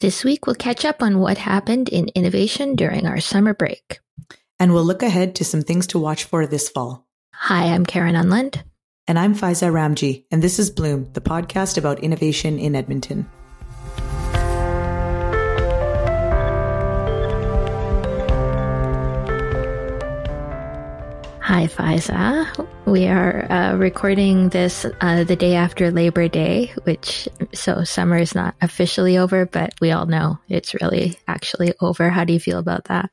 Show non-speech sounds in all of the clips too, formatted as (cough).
This week, we'll catch up on what happened in innovation during our summer break. And we'll look ahead to some things to watch for this fall. Hi, I'm Karen Unland. And I'm Faiza Ramji, and this is Bloom, the podcast about innovation in Edmonton. Hi, Faiza. We are uh, recording this uh, the day after Labor Day, which so summer is not officially over, but we all know it's really actually over. How do you feel about that?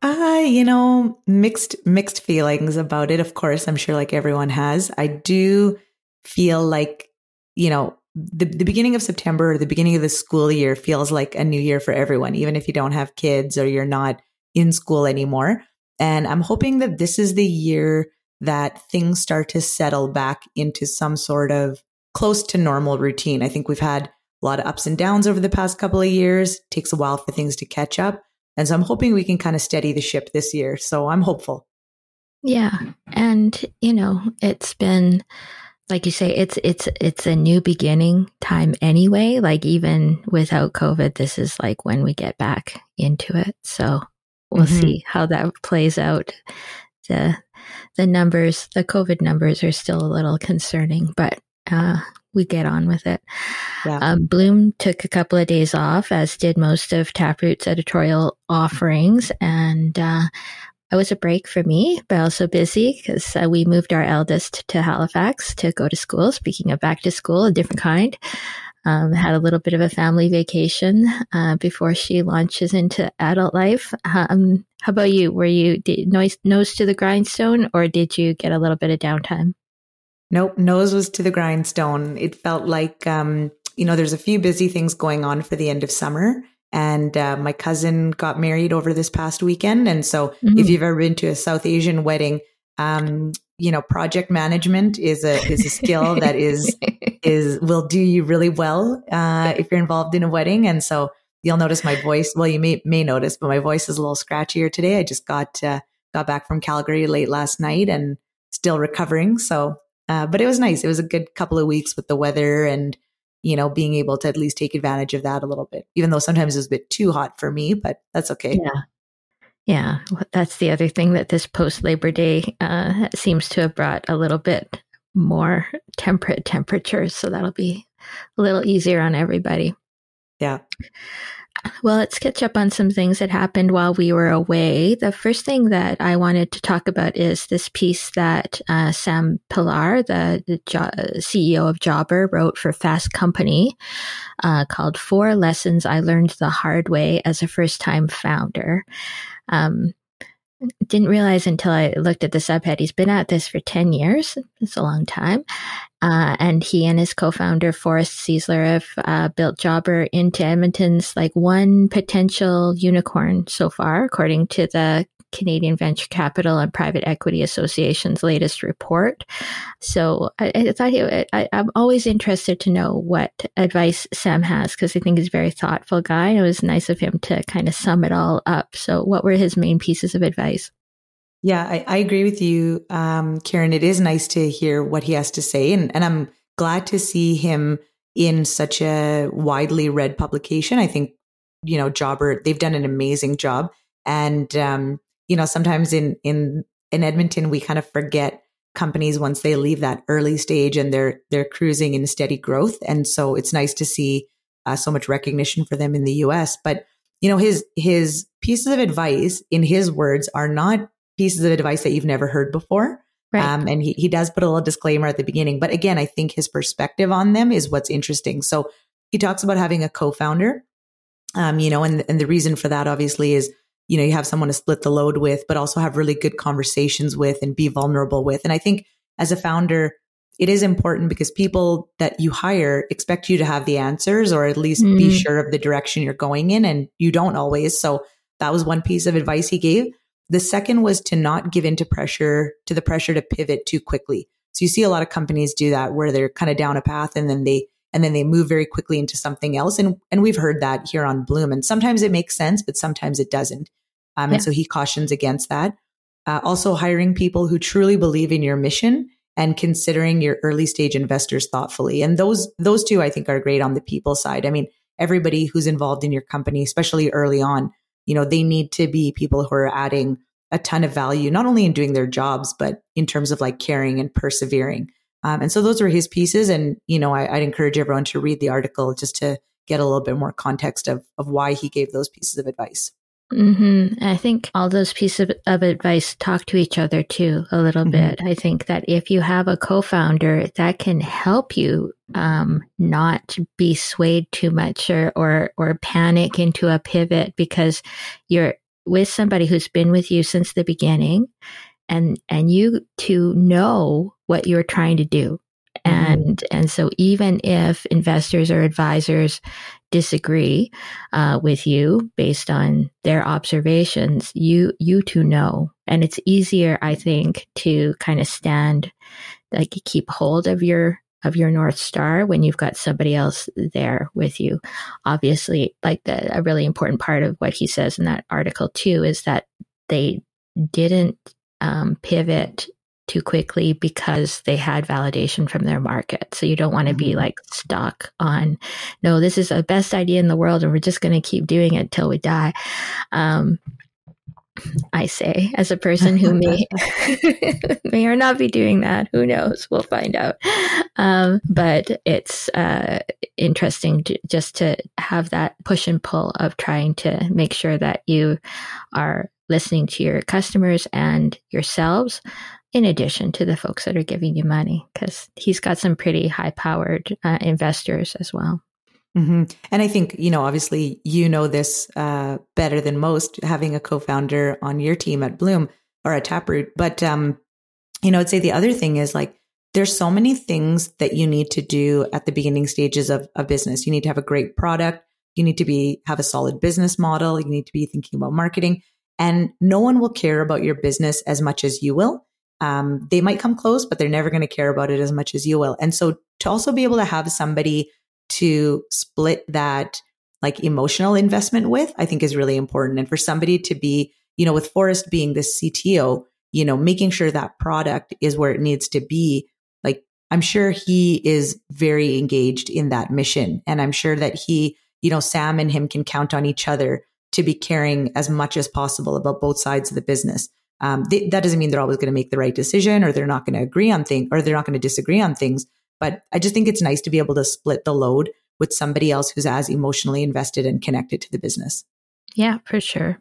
Uh, you know, mixed mixed feelings about it. Of course, I'm sure like everyone has. I do feel like, you know, the, the beginning of September or the beginning of the school year feels like a new year for everyone, even if you don't have kids or you're not in school anymore. And I'm hoping that this is the year that things start to settle back into some sort of close to normal routine. I think we've had a lot of ups and downs over the past couple of years. It takes a while for things to catch up. And so I'm hoping we can kind of steady the ship this year. So I'm hopeful. Yeah. And, you know, it's been like you say it's it's it's a new beginning time anyway like even without covid this is like when we get back into it so we'll mm-hmm. see how that plays out. The the numbers, the COVID numbers, are still a little concerning, but uh, we get on with it. Yeah. Um, Bloom took a couple of days off, as did most of Taproot's editorial offerings, and uh, it was a break for me, but also busy because uh, we moved our eldest to Halifax to go to school. Speaking of back to school, a different kind um, had a little bit of a family vacation uh, before she launches into adult life. Um, how about you? Were you did, nose, nose to the grindstone or did you get a little bit of downtime? Nope, nose was to the grindstone. It felt like, um, you know, there's a few busy things going on for the end of summer. And uh, my cousin got married over this past weekend. And so mm-hmm. if you've ever been to a South Asian wedding, um, you know, project management is a is a skill that is (laughs) is will do you really well uh, if you're involved in a wedding. And so you'll notice my voice. Well, you may may notice, but my voice is a little scratchier today. I just got uh, got back from Calgary late last night and still recovering. So, uh, but it was nice. It was a good couple of weeks with the weather and you know being able to at least take advantage of that a little bit. Even though sometimes it was a bit too hot for me, but that's okay. Yeah. Yeah, that's the other thing that this post Labor Day uh, seems to have brought a little bit more temperate temperatures. So that'll be a little easier on everybody. Yeah. Well, let's catch up on some things that happened while we were away. The first thing that I wanted to talk about is this piece that uh, Sam Pillar, the, the jo- CEO of Jobber, wrote for Fast Company uh, called Four Lessons I Learned the Hard Way as a First Time Founder. Um, didn't realize until I looked at the subhead. He's been at this for 10 years. It's a long time. Uh, and he and his co-founder, Forrest Zeisler, have uh, built Jobber into Edmonton's like one potential unicorn so far, according to the Canadian Venture Capital and Private Equity Association's latest report. So I, I thought I, am always interested to know what advice Sam has because I think he's a very thoughtful guy. It was nice of him to kind of sum it all up. So, what were his main pieces of advice? Yeah, I, I agree with you, um, Karen. It is nice to hear what he has to say, and, and I'm glad to see him in such a widely read publication. I think you know Jobber they've done an amazing job, and um, you know, sometimes in, in, in Edmonton, we kind of forget companies once they leave that early stage and they're, they're cruising in steady growth. And so it's nice to see uh, so much recognition for them in the US. But, you know, his, his pieces of advice in his words are not pieces of advice that you've never heard before. Right. Um, and he, he does put a little disclaimer at the beginning. But again, I think his perspective on them is what's interesting. So he talks about having a co-founder, um, you know, and, and the reason for that obviously is you know, you have someone to split the load with, but also have really good conversations with and be vulnerable with. And I think as a founder, it is important because people that you hire expect you to have the answers or at least mm. be sure of the direction you're going in. And you don't always. So that was one piece of advice he gave. The second was to not give into pressure, to the pressure to pivot too quickly. So you see a lot of companies do that where they're kind of down a path and then they and then they move very quickly into something else. And, and we've heard that here on Bloom. And sometimes it makes sense, but sometimes it doesn't. Um, yeah. And so he cautions against that. Uh, also hiring people who truly believe in your mission and considering your early stage investors thoughtfully. And those, those two I think are great on the people side. I mean, everybody who's involved in your company, especially early on, you know, they need to be people who are adding a ton of value, not only in doing their jobs, but in terms of like caring and persevering. Um, and so those were his pieces. And, you know, I, would encourage everyone to read the article just to get a little bit more context of, of why he gave those pieces of advice. Mm-hmm. I think all those pieces of, advice talk to each other too a little mm-hmm. bit. I think that if you have a co-founder, that can help you um, not be swayed too much or, or or panic into a pivot because you're with somebody who's been with you since the beginning, and and you to know what you're trying to do. Mm-hmm. And and so even if investors or advisors disagree uh, with you based on their observations, you you two know, and it's easier, I think, to kind of stand, like keep hold of your of your north star when you've got somebody else there with you. Obviously, like the, a really important part of what he says in that article too is that they didn't um, pivot too quickly because they had validation from their market. So you don't want to be mm-hmm. like stuck on, no, this is the best idea in the world and we're just going to keep doing it till we die. Um, I say, as a (laughs) person who may (laughs) may or not be doing that, who knows? We'll find out. Um, but it's uh, interesting to, just to have that push and pull of trying to make sure that you are listening to your customers and yourselves in addition to the folks that are giving you money, because he's got some pretty high powered uh, investors as well. Mm-hmm. And I think, you know, obviously you know this uh, better than most, having a co founder on your team at Bloom or at Taproot. But, um, you know, I'd say the other thing is like, there's so many things that you need to do at the beginning stages of a business. You need to have a great product. You need to be, have a solid business model. You need to be thinking about marketing and no one will care about your business as much as you will. Um, they might come close, but they're never going to care about it as much as you will. And so to also be able to have somebody to split that like emotional investment with, I think is really important. And for somebody to be, you know, with Forrest being the CTO, you know, making sure that product is where it needs to be. Like, I'm sure he is very engaged in that mission. And I'm sure that he, you know, Sam and him can count on each other to be caring as much as possible about both sides of the business. Um, they, that doesn't mean they're always going to make the right decision or they're not going to agree on things or they're not going to disagree on things. But I just think it's nice to be able to split the load with somebody else who's as emotionally invested and connected to the business. Yeah, for sure.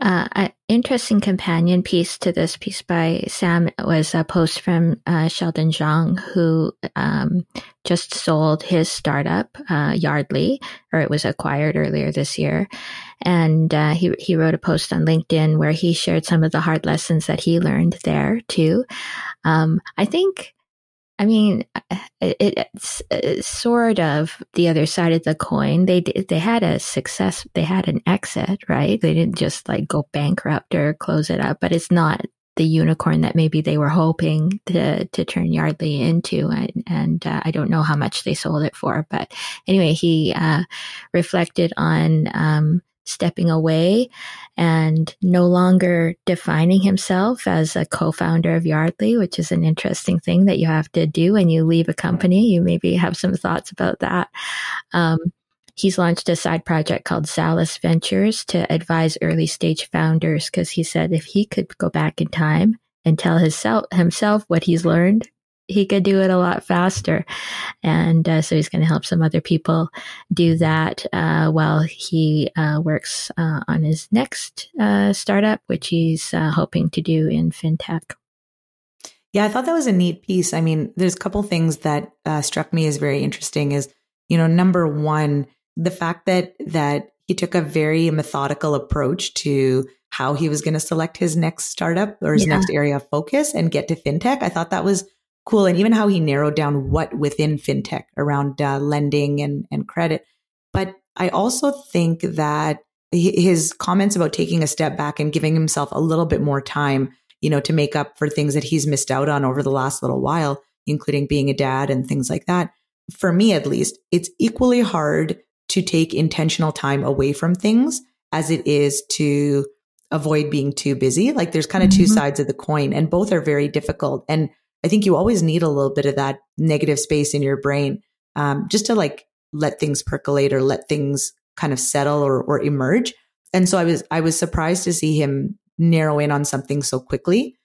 Uh, an interesting companion piece to this piece by Sam was a post from uh, Sheldon Zhang, who um, just sold his startup, uh, Yardly, or it was acquired earlier this year. And uh, he, he wrote a post on LinkedIn where he shared some of the hard lessons that he learned there, too. Um, I think I mean, it, it's, it's, sort of the other side of the coin. They they had a success. They had an exit, right? They didn't just like go bankrupt or close it up. But it's not the unicorn that maybe they were hoping to to turn Yardly into. And, and uh, I don't know how much they sold it for. But anyway, he uh, reflected on um, stepping away and no longer defining himself as a co-founder of Yardly, which is an interesting thing that you have to do when you leave a company. You maybe have some thoughts about that. Um, he's launched a side project called Salus Ventures to advise early stage founders because he said if he could go back in time and tell his self, himself what he's learned he could do it a lot faster. And uh, so he's going to help some other people do that uh, while he uh, works uh, on his next uh, startup, which he's uh, hoping to do in fintech. Yeah, I thought that was a neat piece. I mean, there's a couple things that struck me as very interesting. Is you know, number one, the fact that that he took a very methodical approach to how he was going to select his next startup or his yeah. next area of focus and get to fintech. I thought that was cool. And even how he narrowed down what within fintech around uh, lending and, and credit. But I also think that his comments about taking a step back and giving himself a little bit more time, you know, to make up for things that he's missed out on over the last little while, including being a dad and things like that. For me, at least, it's equally hard to take intentional time away from things as it is to avoid being too busy. Like there's kind of mm-hmm. two sides of the coin and both are very difficult. And I think you always need a little bit of that negative space in your brain um, just to like let things percolate or let things kind of settle or, or emerge. And so I was, I was surprised to see him narrow in on something so quickly.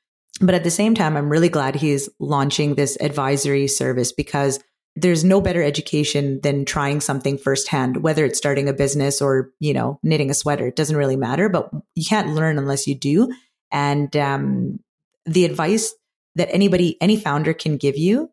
But at the same time, I'm really glad he's launching this advisory service because there's no better education than trying something firsthand, whether it's starting a business or, you know, knitting a sweater. It doesn't really matter, but you can't learn unless you do. And um, the advice that anybody, any founder can give you,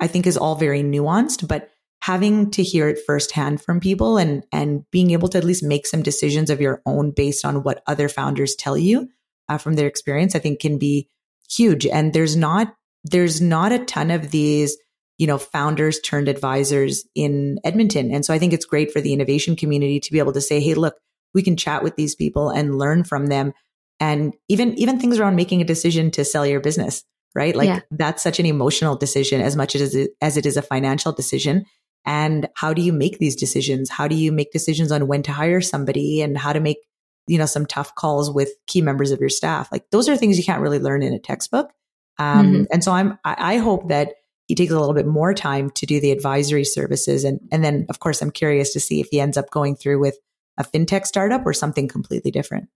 I think is all very nuanced, but having to hear it firsthand from people and, and being able to at least make some decisions of your own based on what other founders tell you uh, from their experience, I think can be huge. And there's not, there's not a ton of these you know, founders turned advisors in Edmonton. And so I think it's great for the innovation community to be able to say, Hey, look, we can chat with these people and learn from them. And even, even things around making a decision to sell your business, right? Like yeah. that's such an emotional decision as much as it, as it is a financial decision. And how do you make these decisions? How do you make decisions on when to hire somebody and how to make, you know, some tough calls with key members of your staff? Like those are things you can't really learn in a textbook. Um, mm-hmm. And so I'm, I, I hope that he takes a little bit more time to do the advisory services. And, and then, of course, I'm curious to see if he ends up going through with a fintech startup or something completely different.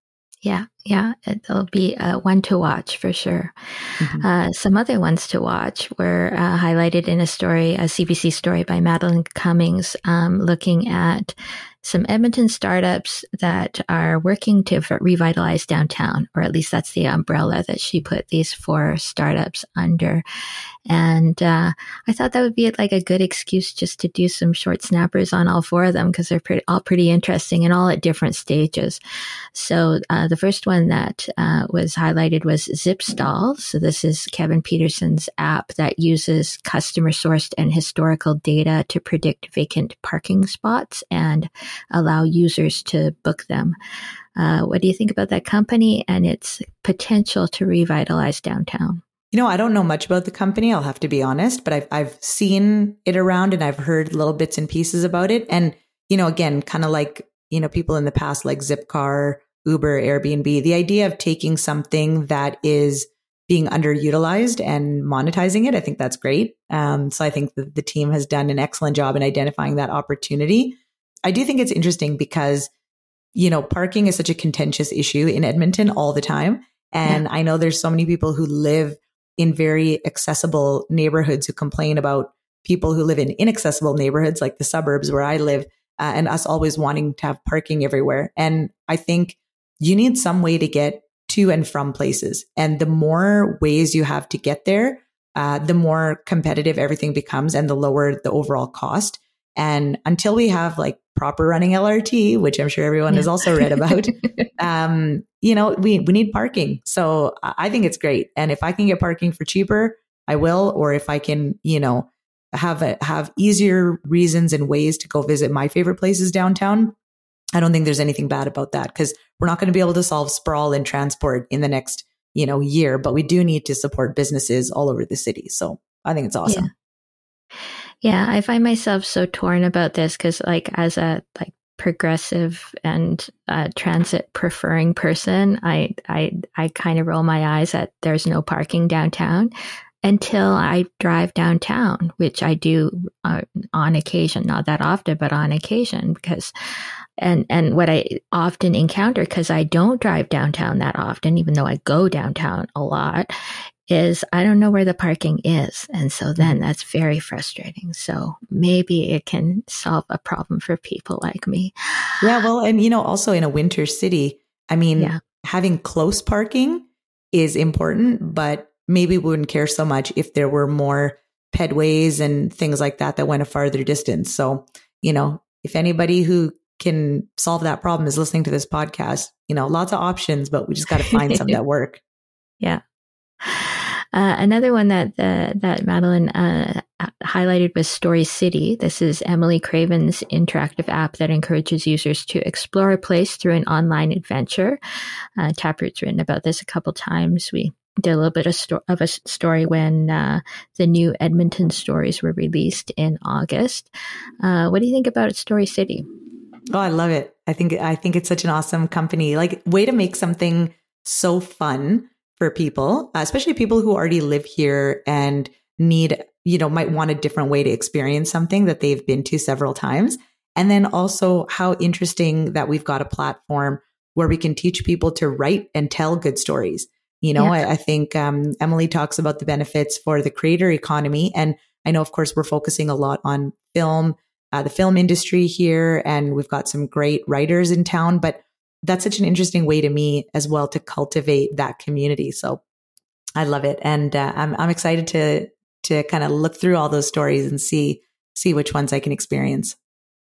Yeah, yeah, it'll be uh, one to watch for sure. Mm-hmm. Uh, some other ones to watch were uh, highlighted in a story, a CBC story by Madeleine Cummings, um, looking at some Edmonton startups that are working to revitalize downtown, or at least that's the umbrella that she put these four startups under. And uh, I thought that would be like a good excuse just to do some short snappers on all four of them because they're pretty, all pretty interesting and all at different stages. So uh, the first one that uh, was highlighted was Zipstall. So this is Kevin Peterson's app that uses customer sourced and historical data to predict vacant parking spots and allow users to book them. Uh, what do you think about that company and its potential to revitalize downtown? You know, I don't know much about the company. I'll have to be honest, but I've, I've seen it around and I've heard little bits and pieces about it. And, you know, again, kind of like, you know, people in the past like Zipcar, Uber, Airbnb, the idea of taking something that is being underutilized and monetizing it, I think that's great. Um, so I think the, the team has done an excellent job in identifying that opportunity. I do think it's interesting because, you know, parking is such a contentious issue in Edmonton all the time. And yeah. I know there's so many people who live in very accessible neighborhoods who complain about people who live in inaccessible neighborhoods like the suburbs where I live uh, and us always wanting to have parking everywhere. And I think you need some way to get to and from places. And the more ways you have to get there, uh, the more competitive everything becomes and the lower the overall cost. And until we have like proper running LRT, which I'm sure everyone yeah. has also read about, (laughs) um, you know, we, we need parking. So I think it's great. And if I can get parking for cheaper, I will. Or if I can, you know, have a, have easier reasons and ways to go visit my favorite places downtown, I don't think there's anything bad about that because we're not going to be able to solve sprawl and transport in the next, you know, year, but we do need to support businesses all over the city. So I think it's awesome. Yeah. Yeah, I find myself so torn about this because, like, as a like progressive and uh, transit preferring person, I I I kind of roll my eyes at there's no parking downtown until I drive downtown, which I do uh, on occasion, not that often, but on occasion because and and what I often encounter because I don't drive downtown that often, even though I go downtown a lot, is I don't know where the parking is. And so then mm-hmm. that's very frustrating. So maybe it can solve a problem for people like me. Yeah. Well, and you know, also in a winter city, I mean, yeah. having close parking is important, but maybe we wouldn't care so much if there were more pedways and things like that that went a farther distance. So, you know, if anybody who can solve that problem is listening to this podcast, you know, lots of options, but we just got to find some that (laughs) work. Yeah. Uh, another one that that Madeleine uh, highlighted was Story City. This is Emily Craven's interactive app that encourages users to explore a place through an online adventure. Uh, Taproot's written about this a couple times. We did a little bit of, sto- of a story when uh, the new Edmonton stories were released in August. Uh, what do you think about Story City? Oh, I love it. I think I think it's such an awesome company. Like way to make something so fun for people, uh, especially people who already live here and need you know, might want a different way to experience something that they've been to several times. And then also how interesting that we've got a platform where we can teach people to write and tell good stories. You know, yeah. I, I, think um, Emily talks about the benefits for the creator economy. And I know, of course, we're focusing a lot on film, uh, the film industry here, and we've got some great writers in town. But that's such an interesting way to me as well to cultivate that community. So I love it, and uh, I'm I'm excited to to kind of look through all those stories and see see which ones I can experience.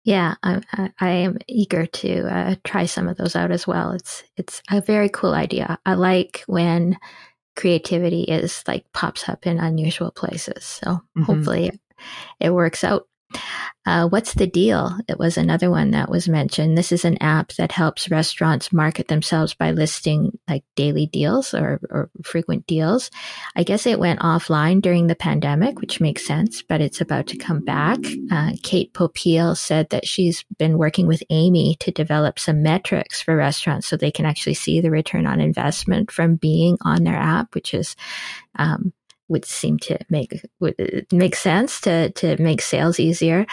Yeah, I, I am eager to uh, try some of those out as well. It's it's a very cool idea. I like when creativity is like pops up in unusual places. So mm-hmm. hopefully it, it works out. Uh, what's the deal? It was another one that was mentioned. This is an app that helps restaurants market themselves by listing like daily deals or, or frequent deals. I guess it went offline during the pandemic, which makes sense, but it's about to come back. Uh, Kate Popeil said that she's been working with Amy to develop some metrics for restaurants so they can actually see the return on investment from being on their app, which is um, would seem to make would make sense to to make sales easier.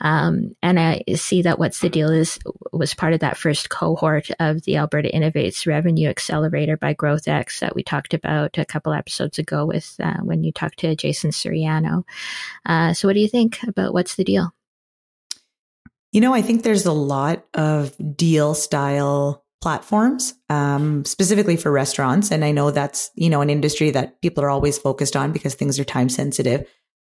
Um, and I see that what's the deal is was part of that first cohort of the Alberta Innovates Revenue Accelerator by GrowthX that we talked about a couple episodes ago with uh, when you talked to Jason Suriano. Uh, so, what do you think about what's the deal? You know, I think there's a lot of deal style platforms, um, specifically for restaurants. And I know that's, you know, an industry that people are always focused on because things are time sensitive.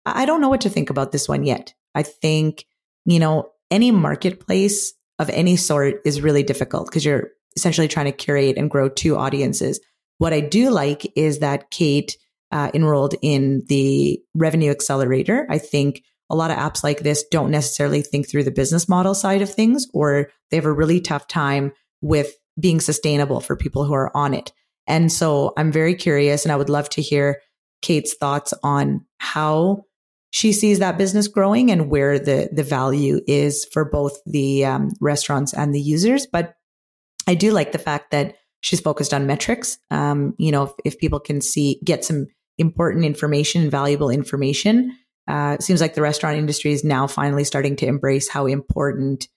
I don't know what to think about this one yet. I think, you know, any marketplace of any sort is really difficult because you're essentially trying to curate and grow two audiences. What I do like is that Kate uh, enrolled in the revenue accelerator. I think a lot of apps like this don't necessarily think through the business model side of things, or they have a really tough time with being sustainable for people who are on it. And so I'm very curious and I would love to hear Kate's thoughts on how she sees that business growing and where the, the value is for both the um, restaurants and the users. But I do like the fact that she's focused on metrics. Um, you know, if, if, people can see, get some important information, valuable information, uh, seems like the restaurant industry is now finally starting to embrace how important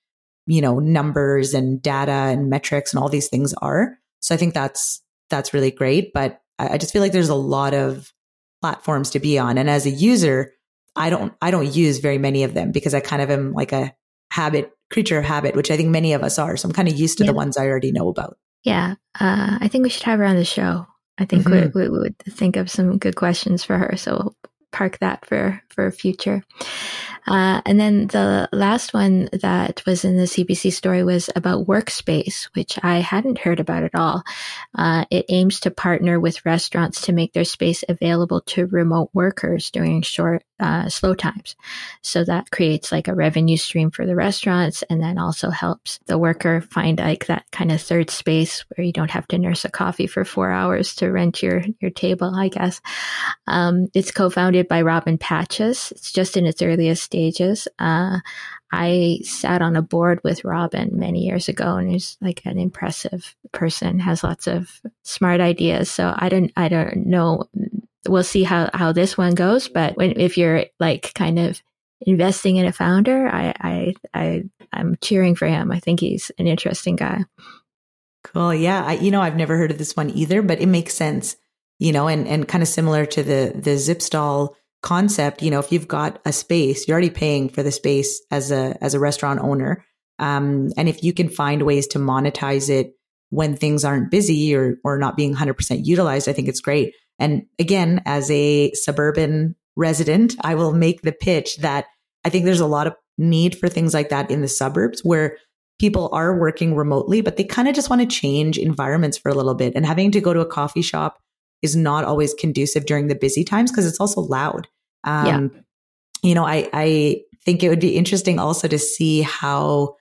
you know, numbers and data and metrics and all these things are. So I think that's, that's really great. But I, just feel like there's a lot of platforms to be on. And as a user, I don't, I don't use very many of them because I kind of am like a habit creature of habit, which I think many of us are. So I'm kind of used to yeah. the ones I already know about. Yeah. Uh, I think we should have her on the show. I think mm-hmm. we, we, would think of some good questions for her. So park that for for future. Uh, and then the last one that was in the CBC story was about Workspace, which I hadn't heard about at all. Uh, it aims to partner with restaurants to make their space available to remote workers during short, uh, slow times. So that creates like a revenue stream for the restaurants and then also helps the worker find like that kind of third space where you don't have to nurse a coffee for four hours to rent your, your table, I guess. Um, it's co-founded by Robin Patches. It's just in its earliest stages. Uh, I sat on a board with Robin many years ago, and he's like an impressive person, has lots of smart ideas. So I don't, I don't know. We'll see how how this one goes. But when, if you're like kind of investing in a founder, I, I, I, I'm cheering for him. I think he's an interesting guy. Cool. Yeah. I, you know, I've never heard of this one either, but it makes sense. You know, and and kind of similar to the the Zipstall concept, you know, if you've got a space, you're already paying for the space as a as a restaurant owner. Um, and if you can find ways to monetize it when things aren't busy or or not being 100% utilized, I think it's great. And again, as a suburban resident, I will make the pitch that I think there's a lot of need for things like that in the suburbs where people are working remotely, but they kind of just want to change environments for a little bit. And having to go to a coffee shop is not always conducive during the busy times because it's also loud. Um, yeah. You know, I, I think it would be interesting also to see how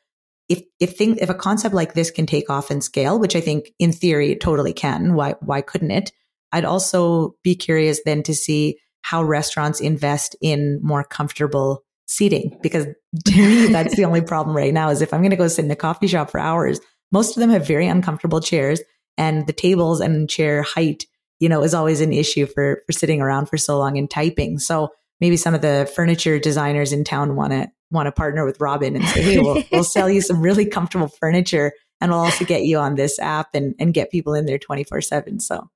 if if thing if a concept like this can take off and scale, which I think in theory it totally can. Why why couldn't it? I'd also be curious then to see how restaurants invest in more comfortable seating because (laughs) to me that's the only problem right now is if I'm going to go sit in a coffee shop for hours, most of them have very uncomfortable chairs and the tables and chair height you know, is always an issue for, for sitting around for so long and typing. So maybe some of the furniture designers in town want to want to partner with Robin and say, hey, we'll, (laughs) we'll sell you some really comfortable furniture and we'll also get you on this app and, and get people in there 24 7. So.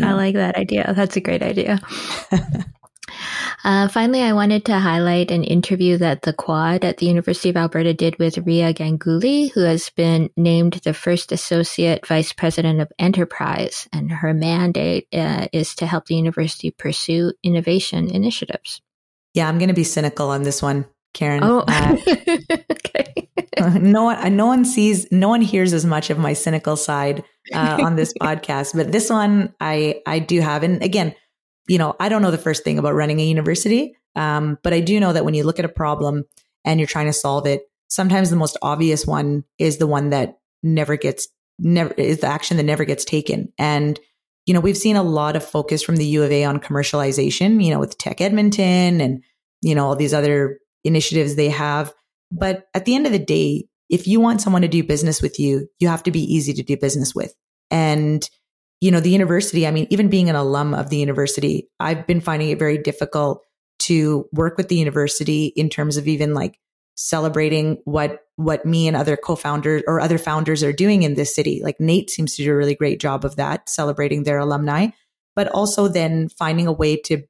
I like that idea. That's a great idea. (laughs) Uh, finally, I wanted to highlight an interview that the Quad at the University of Alberta did with Riya Ganguly, who has been named the first Associate Vice President of Enterprise, and her mandate uh, is to help the university pursue innovation initiatives. Yeah, I'm going to be cynical on this one, Karen. Oh, uh, (laughs) okay. no one, no one sees, no one hears as much of my cynical side uh, on this (laughs) podcast, but this one I I do have, and again you know, I don't know the first thing about running a university, um, but I do know that when you look at a problem and you're trying to solve it, sometimes the most obvious one is the one that never gets never is the action that never gets taken. And you know, we've seen a lot of focus from the U of A on commercialization, you know, with TEC Edmonton and you know all these other initiatives they have. But at the end of the day, if you want someone to do business with you, you have to be easy to do business with. And you know, the university, I mean, even being an alum of the university, I've been finding it very difficult to work with the university in terms of even like celebrating what what me and other co-founders or other founders are doing in this city. Like NAIT seems to do a really great job of that, celebrating their alumni, but also then finding a way to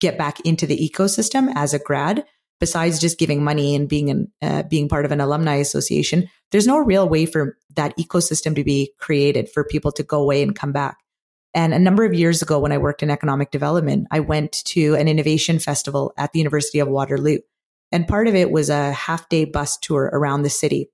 get back into the ecosystem as a grad besides just giving money and being an uh, being part of an alumni association there's no real way for that ecosystem to be created for people to go away and come back. And a number of years ago when i worked in economic development i went to an innovation festival at the university of waterloo. And part of it was a half day bus tour around the city.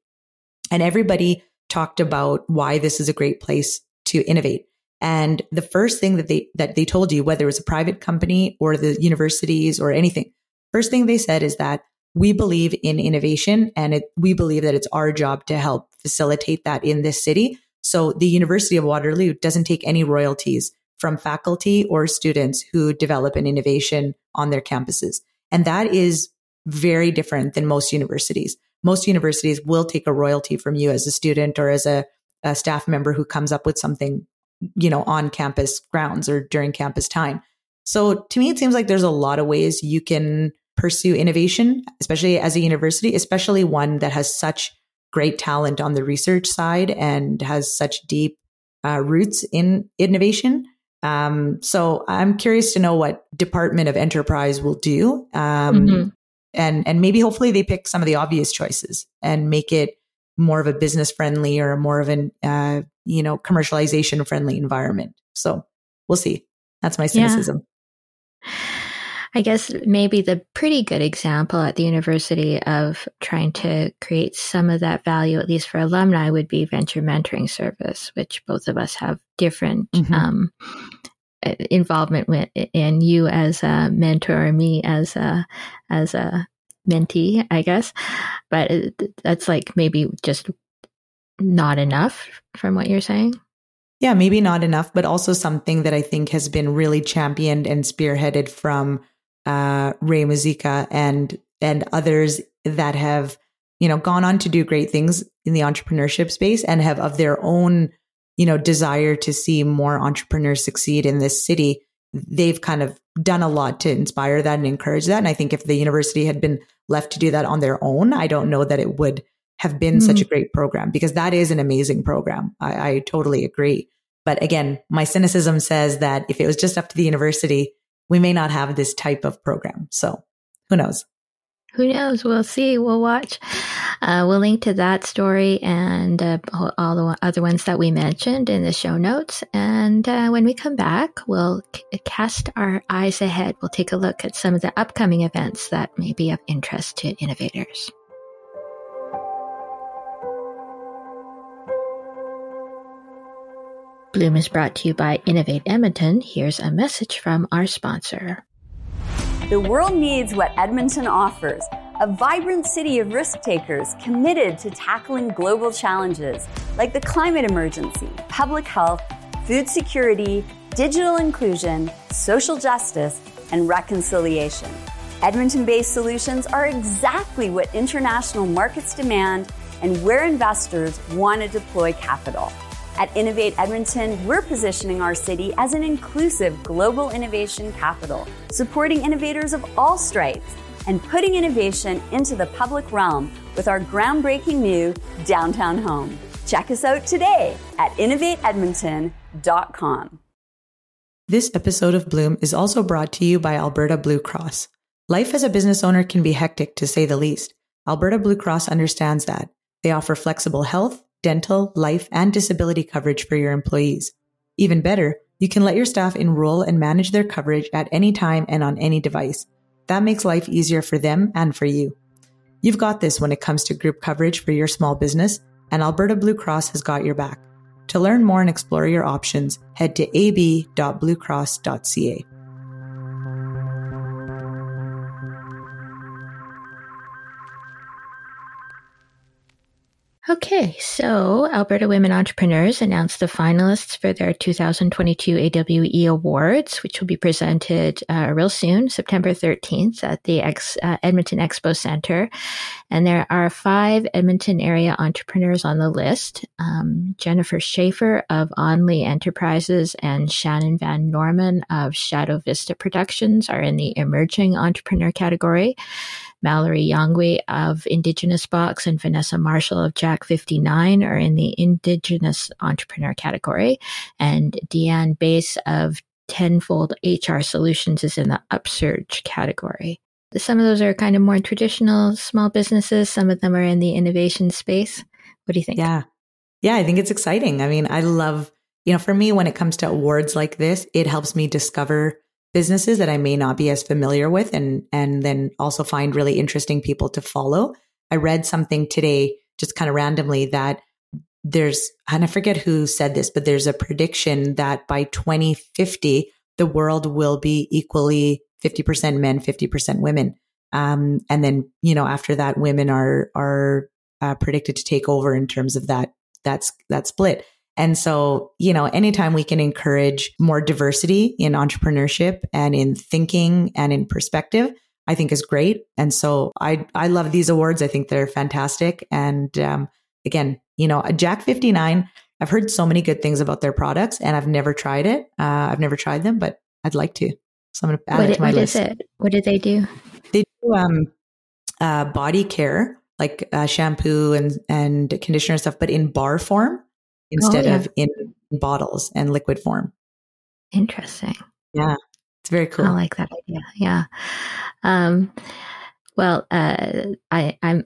And everybody talked about why this is a great place to innovate. And the first thing that they that they told you whether it was a private company or the universities or anything First thing they said is that we believe in innovation and it, we believe that it's our job to help facilitate that in this city. So the University of Waterloo doesn't take any royalties from faculty or students who develop an innovation on their campuses. And that is very different than most universities. Most universities will take a royalty from you as a student or as a, a staff member who comes up with something, you know, on campus grounds or during campus time. So to me, it seems like there's a lot of ways you can pursue innovation, especially as a university, especially one that has such great talent on the research side and has such deep uh, roots in innovation. Um, so I'm curious to know what Department of Enterprise will do. Um, mm-hmm. And, and maybe hopefully they pick some of the obvious choices and make it more of a business friendly or a more of an, uh, you know, commercialization friendly environment. So we'll see. That's my cynicism. I guess maybe the pretty good example at the university of trying to create some of that value, at least for alumni, would be venture mentoring service, which both of us have different mm-hmm. um, involvement with. In you as a mentor, and me as a as a mentee, I guess. But that's like maybe just not enough from what you're saying. Yeah, maybe not enough, but also something that I think has been really championed and spearheaded from uh, Ray Muzyka and and others that have you know gone on to do great things in the entrepreneurship space and have of their own you know desire to see more entrepreneurs succeed in this city. They've kind of done a lot to inspire that and encourage that. And I think if the university had been left to do that on their own, I don't know that it would have been mm-hmm. such a great program because that is an amazing program. I, I totally agree. But again, my cynicism says that if it was just up to the university, we may not have this type of program. So who knows? Who knows? We'll see. We'll watch. Uh, we'll link to that story and uh, all the other ones that we mentioned in the show notes. And uh, when we come back, we'll c- cast our eyes ahead. We'll take a look at some of the upcoming events that may be of interest to innovators. Bloom is brought to you by Innovate Edmonton. Here's a message from our sponsor. The world needs what Edmonton offers a vibrant city of risk takers committed to tackling global challenges like the climate emergency, public health, food security, digital inclusion, social justice, and reconciliation. Edmonton based solutions are exactly what international markets demand and where investors want to deploy capital. At Innovate Edmonton, we're positioning our city as an inclusive global innovation capital, supporting innovators of all stripes and putting innovation into the public realm with our groundbreaking new downtown home. Check us out today at innovateedmonton.com. This episode of Bloom is also brought to you by Alberta Blue Cross. Life as a business owner can be hectic to say the least. Alberta Blue Cross understands that. They offer flexible health, dental, life, and disability coverage for your employees. Even better, you can let your staff enroll and manage their coverage at any time and on any device. That makes life easier for them and for you. You've got this when it comes to group coverage for your small business, and Alberta Blue Cross has got your back. To learn more and explore your options, head to ab.bluecross.ca. Okay, so Alberta Women Entrepreneurs announced the finalists for their 2022 AWE Awards, which will be presented uh, real soon, September 13th at the Ex- uh, Edmonton Expo Center. And there are five Edmonton area entrepreneurs on the list. Um, Jennifer Schaefer of Onley Enterprises and Shannon Van Norman of Shadow Vista Productions are in the emerging entrepreneur category. Mallory Yawnghwe of Indigenous Box and Vanessa Marshall of Jack 59 are in the Indigenous Entrepreneur category. And Deanne Base of Tenfold HR Solutions is in the Upsurge category. Some of those are kind of more traditional small businesses. Some of them are in the innovation space. What do you think? Yeah. Yeah, I think it's exciting. I mean, I love, you know, for me, when it comes to awards like this, it helps me discover businesses that I may not be as familiar with and and then also find really interesting people to follow. I read something today just kind of randomly that there's and I forget who said this, but there's a prediction that by 2050 the world will be equally 50% men, 50% women. Um, and then, you know, after that, women are, are uh, predicted to take over in terms of that, that's, that split. And so, you know, anytime we can encourage more diversity in entrepreneurship and in thinking and in perspective, I think is great. And so I, I love these awards. I think they're fantastic. And, um, again, you know, Jack 59, I've heard so many good things about their products and I've never tried it. Uh, I've never tried them, but I'd like to. So I'm going to add what, it to my what list. What is it? What do they do? They do, um, uh, body care, like uh, shampoo and, and conditioner and stuff, but in bar form instead oh, yeah. of in bottles and liquid form. Interesting. Yeah, it's very cool. I like that idea. Yeah. Um, well, uh, I, I'm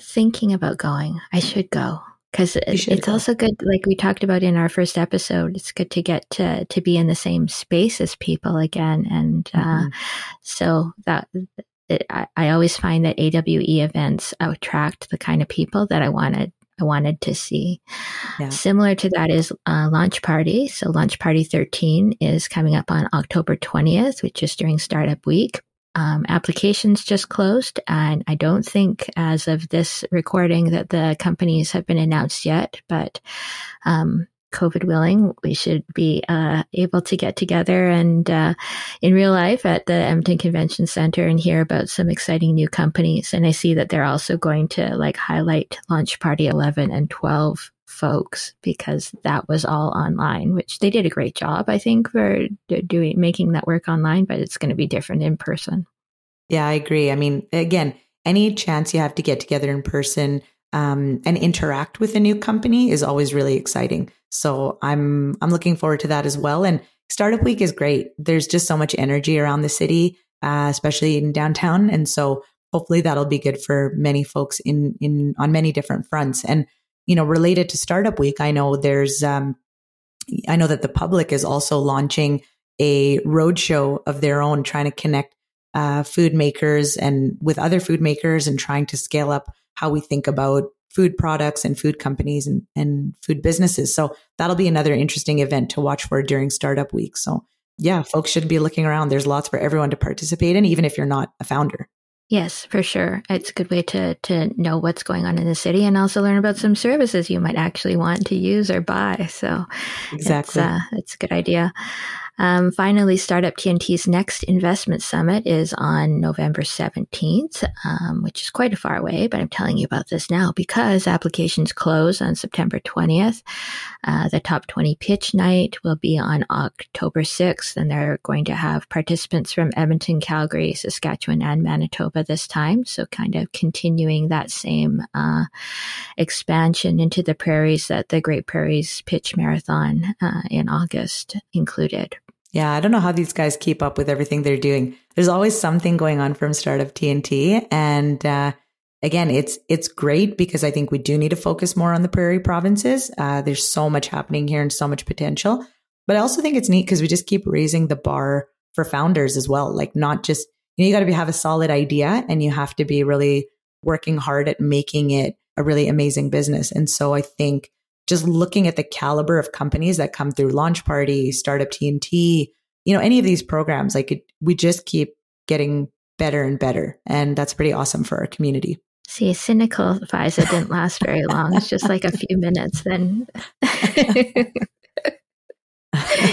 thinking about going. I should go because it's go. also good. Like we talked about in our first episode, it's good to get to to be in the same space as people again, and uh, mm-hmm. uh, so that it, I, I, always find that AWE events attract the kind of people that I wanted I wanted to see. Yeah. Similar to that is uh, Launch Party. So Launch Party 13 is coming up on October 20th, which is during Startup Week. Um, applications just closed, and I don't think, as of this recording, that the companies have been announced yet. But um, COVID willing, we should be uh, able to get together and uh, in real life at the Edmonton Convention Center and hear about some exciting new companies. And I see that they're also going to like highlight Launch Party 11 and 12 folks because that was all online, which they did a great job, I think, for doing making that work online. But it's going to be different in person. Yeah, I agree. I mean, again, any chance you have to get together in person um, and interact with a new company is always really exciting. So I'm I'm looking forward to that as well. And Startup Week is great. There's just so much energy around the city, uh, especially in downtown, and so hopefully that'll be good for many folks in in on many different fronts. And you know, related to Startup Week, I know there's um, I know that the public is also launching a roadshow of their own, trying to connect uh, food makers and with other food makers and trying to scale up how we think about food products and food companies and, and food businesses. So that'll be another interesting event to watch for during startup week. So yeah, folks should be looking around. There's lots for everyone to participate in, even if you're not a founder. Yes, for sure. It's a good way to to know what's going on in the city and also learn about some services you might actually want to use or buy. So exactly, it's, uh, it's a good idea. Um, finally, Startup TNT's next investment summit is on November 17th, um, which is quite a far away, but I'm telling you about this now because applications close on September 20th. Uh, the top 20 pitch night will be on October 6th, and they're going to have participants from Edmonton, Calgary, Saskatchewan, and Manitoba this time. So, kind of continuing that same uh, expansion into the prairies that the Great Prairies Pitch Marathon uh, in August included. Yeah, I don't know how these guys keep up with everything they're doing. There's always something going on from Startup TNT, and uh, again, it's it's great because I think we do need to focus more on the prairie provinces. Uh, there's so much happening here and so much potential, but I also think it's neat because we just keep raising the bar for founders as well. Like not just you know you got to have a solid idea and you have to be really working hard at making it a really amazing business. And so I think just looking at the caliber of companies that come through Launch Party, Startup TNT, you know, any of these programs, like it, we just keep getting better and better. And that's pretty awesome for our community. See, cynical FISA didn't last very long. It's just like a (laughs) few minutes. Then (laughs) (laughs)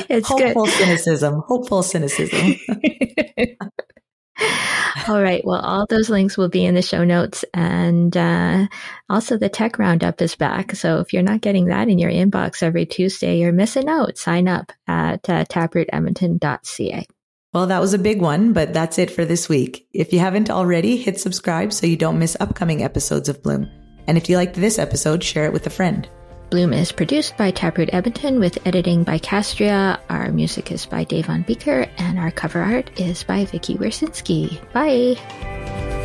it's hopeful good. cynicism. Hopeful cynicism. (laughs) all right. Well, all those links will be in the show notes. And uh, also, the tech roundup is back. So if you're not getting that in your inbox every Tuesday, you're missing out. Sign up at uh, taprootedmonton.ca. Well, that was a big one, but that's it for this week. If you haven't already, hit subscribe so you don't miss upcoming episodes of Bloom. And if you liked this episode, share it with a friend. Bloom is produced by Taproot Edmonton with editing by Castria. Our music is by Dave Von Bieker and our cover art is by Vikki Wiercinski. Bye.